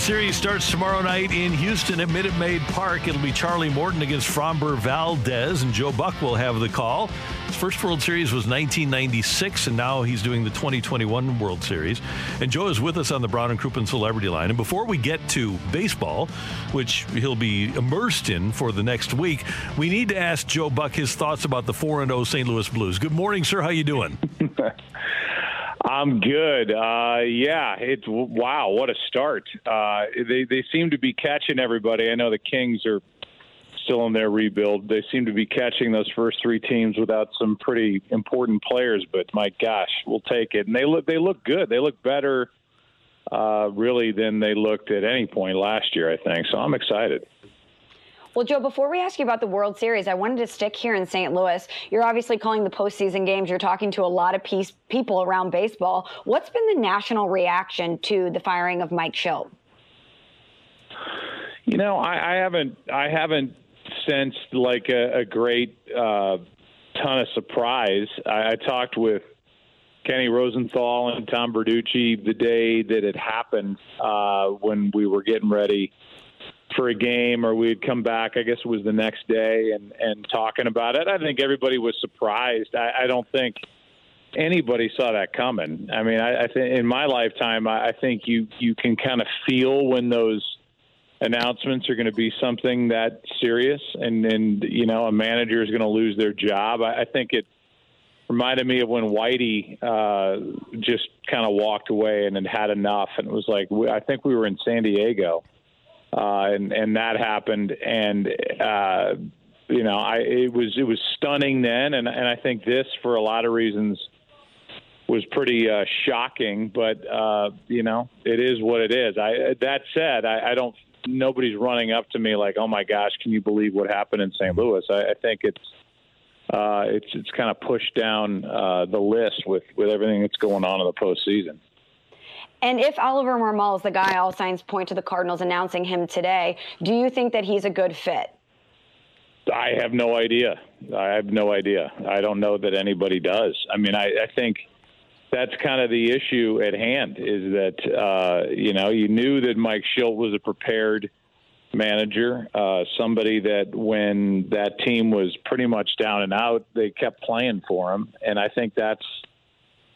Series starts tomorrow night in Houston at Minute Maid Park. It'll be Charlie Morton against Framber Valdez, and Joe Buck will have the call. His first World Series was 1996, and now he's doing the 2021 World Series. And Joe is with us on the Brown and Crouppen Celebrity Line. And before we get to baseball, which he'll be immersed in for the next week, we need to ask Joe Buck his thoughts about the 4 0 St. Louis Blues. Good morning, sir. How you doing? I'm good. Uh, yeah, it's wow, what a start. Uh, they they seem to be catching everybody. I know the Kings are still in their rebuild. They seem to be catching those first three teams without some pretty important players. But my gosh, we'll take it. And they look they look good. They look better, uh, really, than they looked at any point last year. I think so. I'm excited. Well, Joe, before we ask you about the World Series, I wanted to stick here in St. Louis. You're obviously calling the postseason games. You're talking to a lot of people around baseball. What's been the national reaction to the firing of Mike Shildt? You know, I, I haven't, I haven't sensed like a, a great uh, ton of surprise. I, I talked with Kenny Rosenthal and Tom Verducci the day that it happened uh, when we were getting ready for a game or we'd come back i guess it was the next day and and talking about it i think everybody was surprised. I, I don't think anybody saw that coming. I mean i, I think in my lifetime I, I think you you can kind of feel when those announcements are going to be something that serious and and you know a manager is going to lose their job. I, I think it reminded me of when Whitey uh, just kind of walked away and had had enough, and it was like we, I think we were in San Diego, uh, and and that happened, and uh, you know, I it was it was stunning then, and and I think this for a lot of reasons was pretty uh, shocking, but uh, you know, it is what it is. I that said, I, I don't. Nobody's running up to me like, "Oh my gosh, can you believe what happened in St. Louis?" I, I think it's uh, it's it's kind of pushed down uh, the list with with everything that's going on in the postseason. And if Oliver Marmol is the guy all signs point to the Cardinals announcing him today, do you think that he's a good fit? I have no idea. I have no idea. I don't know that anybody does. I mean, I, I think that's kind of the issue at hand is that, uh, you know, you knew that Mike Shildt was a prepared manager, uh, somebody that when that team was pretty much down and out, they kept playing for him. And I think that's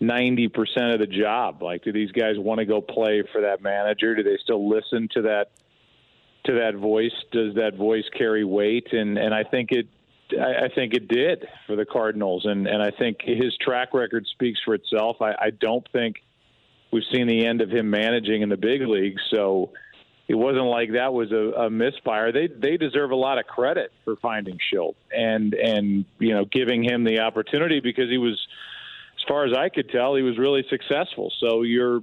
ninety percent of the job. Like, do these guys want to go play for that manager? Do they still listen to that to that voice? Does that voice carry weight? And and I think it. I, think it did for the Cardinals, and and I think his track record speaks for itself. I, I don't think we've seen the end of him managing in the big leagues, so it wasn't like that was a, a misfire. They they deserve a lot of credit for finding Shildt and and you know giving him the opportunity because he was as far as I could tell, he was really successful. So you're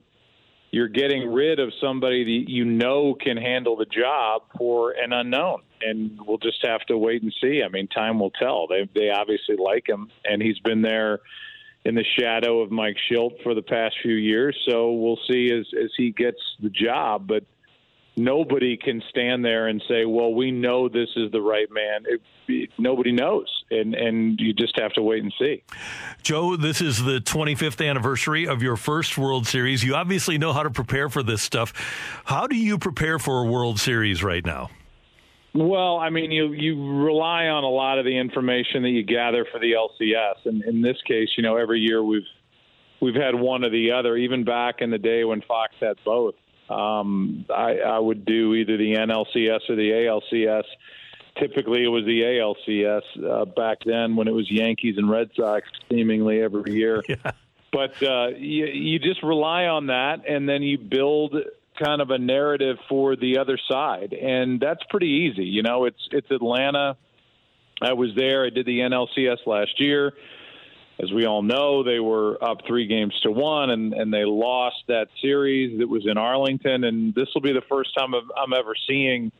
you're getting rid of somebody that you know can handle the job for an unknown, and we'll just have to wait and see. I mean, time will tell. They they obviously like him, and he's been there in the shadow of Mike Shildt for the past few years. So we'll see as as he gets the job, but nobody can stand there and say, "Well, we know this is the right man." It, it, nobody knows, and and you just have to wait and see. Joe, this is the 25th anniversary of your first World Series. You obviously know how to prepare for this stuff. How do you prepare for a World Series right now? Well, I mean, you you rely on a lot of the information that you gather for the LCS, and in this case, you know, every year we've we've had one or the other. Even back in the day when Fox had both, um, I, I would do either the NLCS or the ALCS typically it was the ALCS uh, back then when it was Yankees and Red Sox seemingly every year. Yeah. But uh, you, you just rely on that, and then you build kind of a narrative for the other side, and that's pretty easy. You know, it's it's Atlanta. I was there. I did the NLCS last year. As we all know, they were up three games to one, and, and they lost that series that was in Arlington. And this will be the first time I'm ever seeing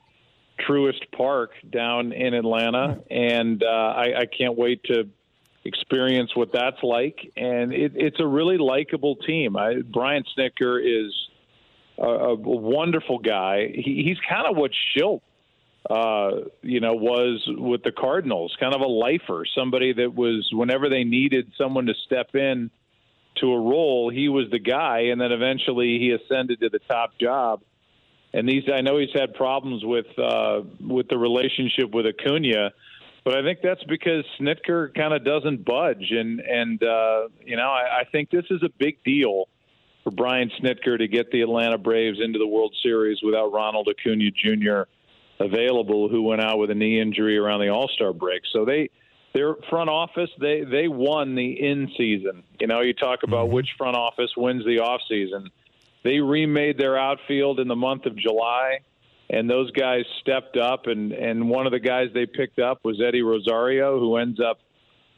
Truist Park down in Atlanta, and uh, I, I can't wait to experience what that's like. And it, it's a really likable team. I, Brian Snitker is a, a wonderful guy. He, he's kind of what Shildt, uh, you know, was with the Cardinals, kind of a lifer, somebody that was whenever they needed someone to step in to a role, he was the guy, and then eventually he ascended to the top job. And these, I know he's had problems with uh, with the relationship with Acuna but I think that's because Snitker kind of doesn't budge, and and uh, you know I, I think this is a big deal for Brian Snitker to get the Atlanta Braves into the World Series without Ronald Acuna Jr. available, who went out with a knee injury around the All Star break. So they their front office they they won the in season. You know, you talk about mm-hmm. which front office wins the off season. They remade their outfield in the month of July and those guys stepped up. And and one of the guys they picked up was Eddie Rosario, who ends up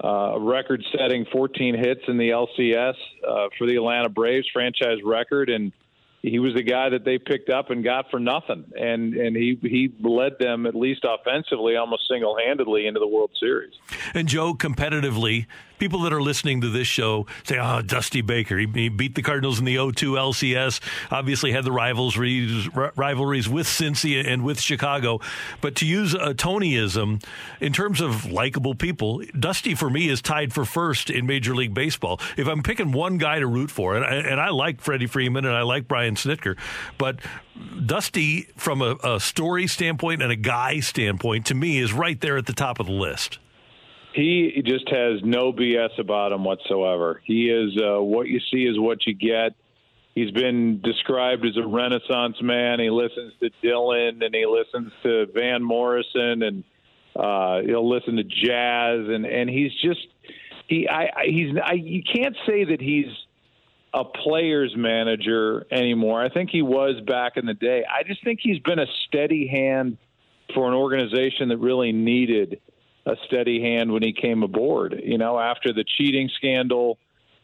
uh, record-setting 14 hits in the LCS uh, for the Atlanta Braves, franchise record, and he was the guy that they picked up and got for nothing, and and he he led them at least offensively, almost single-handedly into the World Series. And Joe, competitively, people that are listening to this show say, "Oh, Dusty Baker, he, he beat the Cardinals in the 0-2 LCS. Obviously, had the rivalries rivalries with Cincy and with Chicago." But to use a Tonyism, in terms of likable people, Dusty for me is tied for first in Major League Baseball. If I'm picking one guy to root for, and I, and I like Freddie Freeman and I like Brian Snitker, but Dusty, from a, a story standpoint and a guy standpoint, to me is right there at the top of the list he just has no BS about him whatsoever. He is uh, what you see is what you get. He's been described as a Renaissance man. He listens to Dylan and he listens to Van Morrison and uh, he'll listen to jazz and and he's just he I he's I you can't say that he's a player's manager anymore. I think he was back in the day. I just think he's been a steady hand for an organization that really needed a steady hand when he came aboard. You know, after the cheating scandal,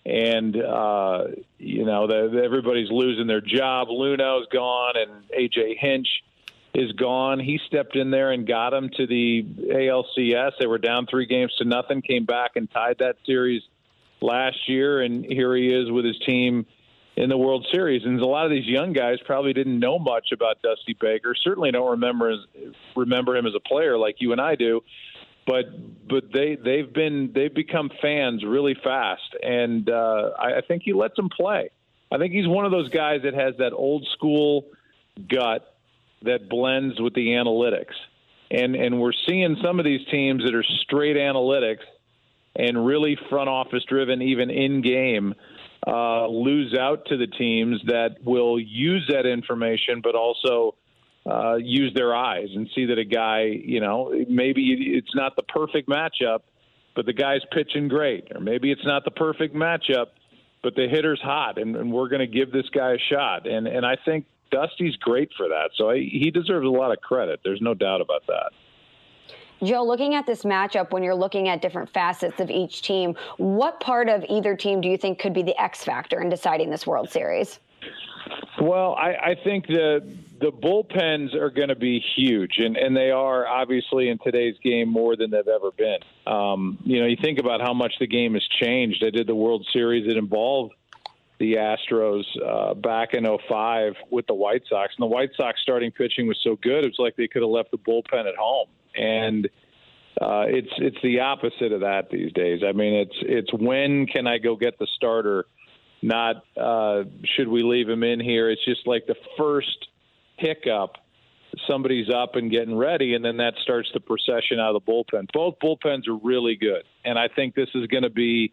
and uh, you know, the, everybody's losing their job. Luhnow's gone, and AJ Hinch is gone. He stepped in there and got them to the ALCS. They were down three games to nothing, came back and tied that series last year, and here he is with his team in the World Series. And a lot of these young guys probably didn't know much about Dusty Baker. Certainly don't remember remember him as a player like you and I do but but they they've been they've become fans really fast, and uh, I, I think he lets them play. I think he's one of those guys that has that old school gut that blends with the analytics, and and we're seeing some of these teams that are straight analytics and really front office driven, even in game. Uh, lose out to the teams that will use that information, but also uh, use their eyes and see that a guy, you know, maybe it's not the perfect matchup, but the guy's pitching great, or maybe it's not the perfect matchup, but the hitter's hot, and, and we're going to give this guy a shot. And and I think Dusty's great for that, so I, he deserves a lot of credit. There's no doubt about that. Joe, looking at this matchup, when you're looking at different facets of each team, what part of either team do you think could be the X factor in deciding this World Series? Well, I, I think the the bullpens are going to be huge, and, and they are obviously in today's game more than they've ever been. Um, you know, you think about how much the game has changed. I did the World Series that involved the Astros uh, back in 05 with the White Sox, and the White Sox starting pitching was so good, it was like they could have left the bullpen at home. And uh, it's it's the opposite of that these days. I mean, it's it's when can I go get the starter? Not uh, should we leave him in here? It's just like the first hiccup, somebody's up and getting ready, and then that starts the procession out of the bullpen. Both bullpens are really good, and I think this is going to be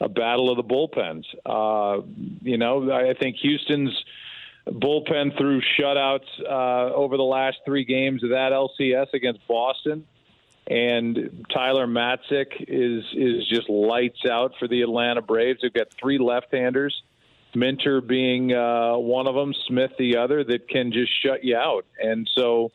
a battle of the bullpens. Uh, you know, I think Houston's bullpen threw shutouts uh, over the last three games of that LCS against Boston. and Tyler Matzek is is just lights out for the Atlanta Braves. They've got three left-handers, Minter being uh, one of them, Smith the other, that can just shut you out. And so,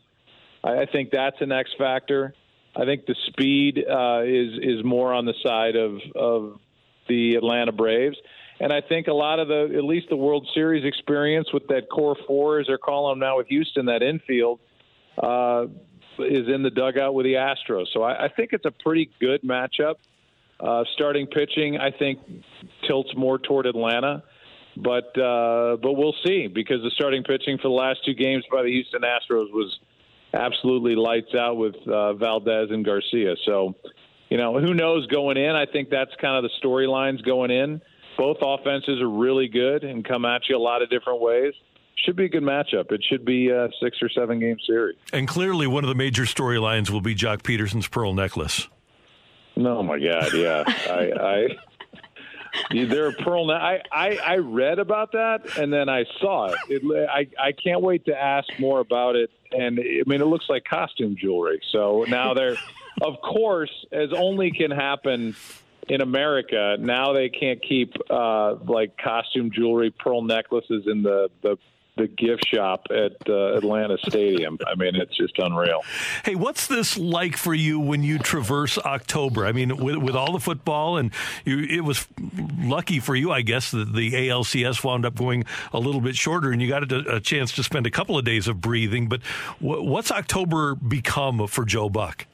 I think that's an X factor. I think the speed uh, is is more on the side of of the Atlanta Braves. And I think a lot of the, at least the World Series experience with that core four, as they're calling them now with Houston, that infield, uh, is in the dugout with the Astros. So I, I think it's a pretty good matchup. Uh, starting pitching, I think, tilts more toward Atlanta, but uh, but we'll see because the starting pitching for the last two games by the Houston Astros was absolutely lights out with uh, Valdez and Garcia. So, you know, who knows going in? I think that's kind of the storylines going in. Both offenses are really good and come at you a lot of different ways should be a good matchup. It should be a six or seven game series. And clearly, one of the major storylines will be Joc Pederson's pearl necklace. Oh my God! Yeah, I, I there are pearl. Ne- I, I I read about that and then I saw it. it. I I can't wait to ask more about it. And I mean, it looks like costume jewelry. So now they're, of course, as only can happen in America, now they can't keep uh, like costume jewelry, pearl necklaces in the the the gift shop at uh, Atlanta Stadium. I mean, it's just unreal. Hey, what's this like for you when you traverse October? I mean, with, with all the football, and you, it was lucky for you, I guess, that the ALCS wound up going a little bit shorter, and you got a, a chance to spend a couple of days of breathing. But what's October become for Joe Buck?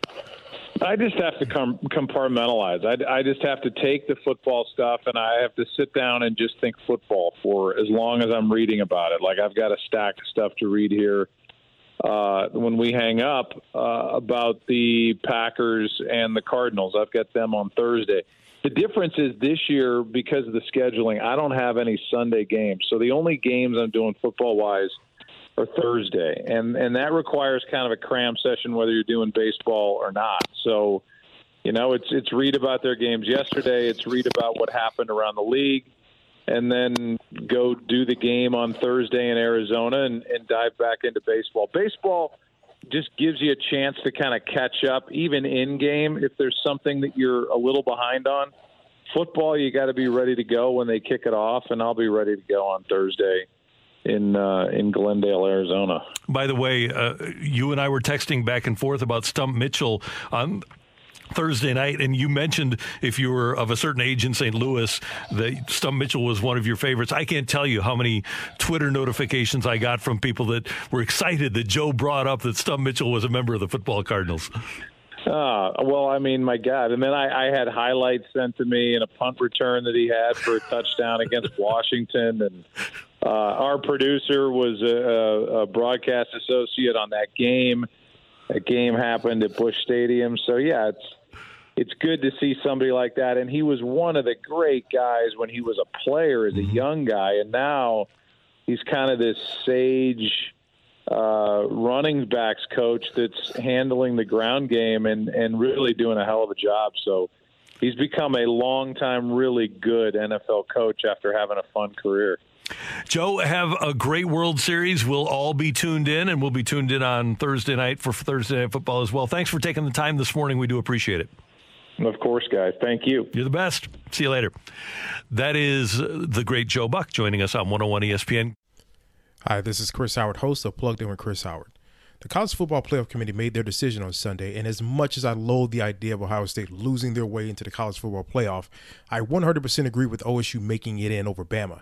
I just have to com- compartmentalize. I, I just have to take the football stuff and I have to sit down and just think football for as long as I'm reading about it. Like I've got a stack of stuff to read here uh, when we hang up uh, about the Packers and the Cardinals. I've got them on Thursday. The difference is this year because of the scheduling, I don't have any Sunday games. So the only games I'm doing football wise – or Thursday, and and that requires kind of a cram session whether you're doing baseball or not. So, you know, it's it's read about their games yesterday, it's read about what happened around the league, and then go do the game on Thursday in Arizona and, and dive back into baseball. Baseball just gives you a chance to kind of catch up, even in game, if there's something that you're a little behind on. Football, you got to be ready to go when they kick it off, and I'll be ready to go on Thursday in uh, in Glendale, Arizona. By the way, uh, you and I were texting back and forth about Stump Mitchell on Thursday night, and you mentioned if you were of a certain age in St. Louis that Stump Mitchell was one of your favorites. I can't tell you how many Twitter notifications I got from people that were excited that Joe brought up that Stump Mitchell was a member of the football Cardinals. Uh, well, I mean, my God. And then I, I had highlights sent to me and a punt return that he had for a touchdown against Washington. And uh, our producer was a, a broadcast associate on that game. That game happened at Busch Stadium. So, yeah, it's it's good to see somebody like that. And he was one of the great guys when he was a player as a mm-hmm. young guy. And now he's kind of this sage uh, running backs coach that's handling the ground game and, and really doing a hell of a job. So he's become a long time, really good NFL coach after having a fun career. Joe, have a great World Series. We'll all be tuned in, and we'll be tuned in on Thursday night for Thursday Night Football as well. Thanks for taking the time this morning. We do appreciate it. Of course, guys. Thank you. You're the best. See you later. That is the great Joe Buck joining us on 101 ESPN. Hi, this is Chris Howard, host of Plugged In with Chris Howard. The College Football Playoff Committee made their decision on Sunday, and as much as I loathe the idea of Ohio State losing their way into the College Football Playoff, I 100% agree with OSU making it in over Bama.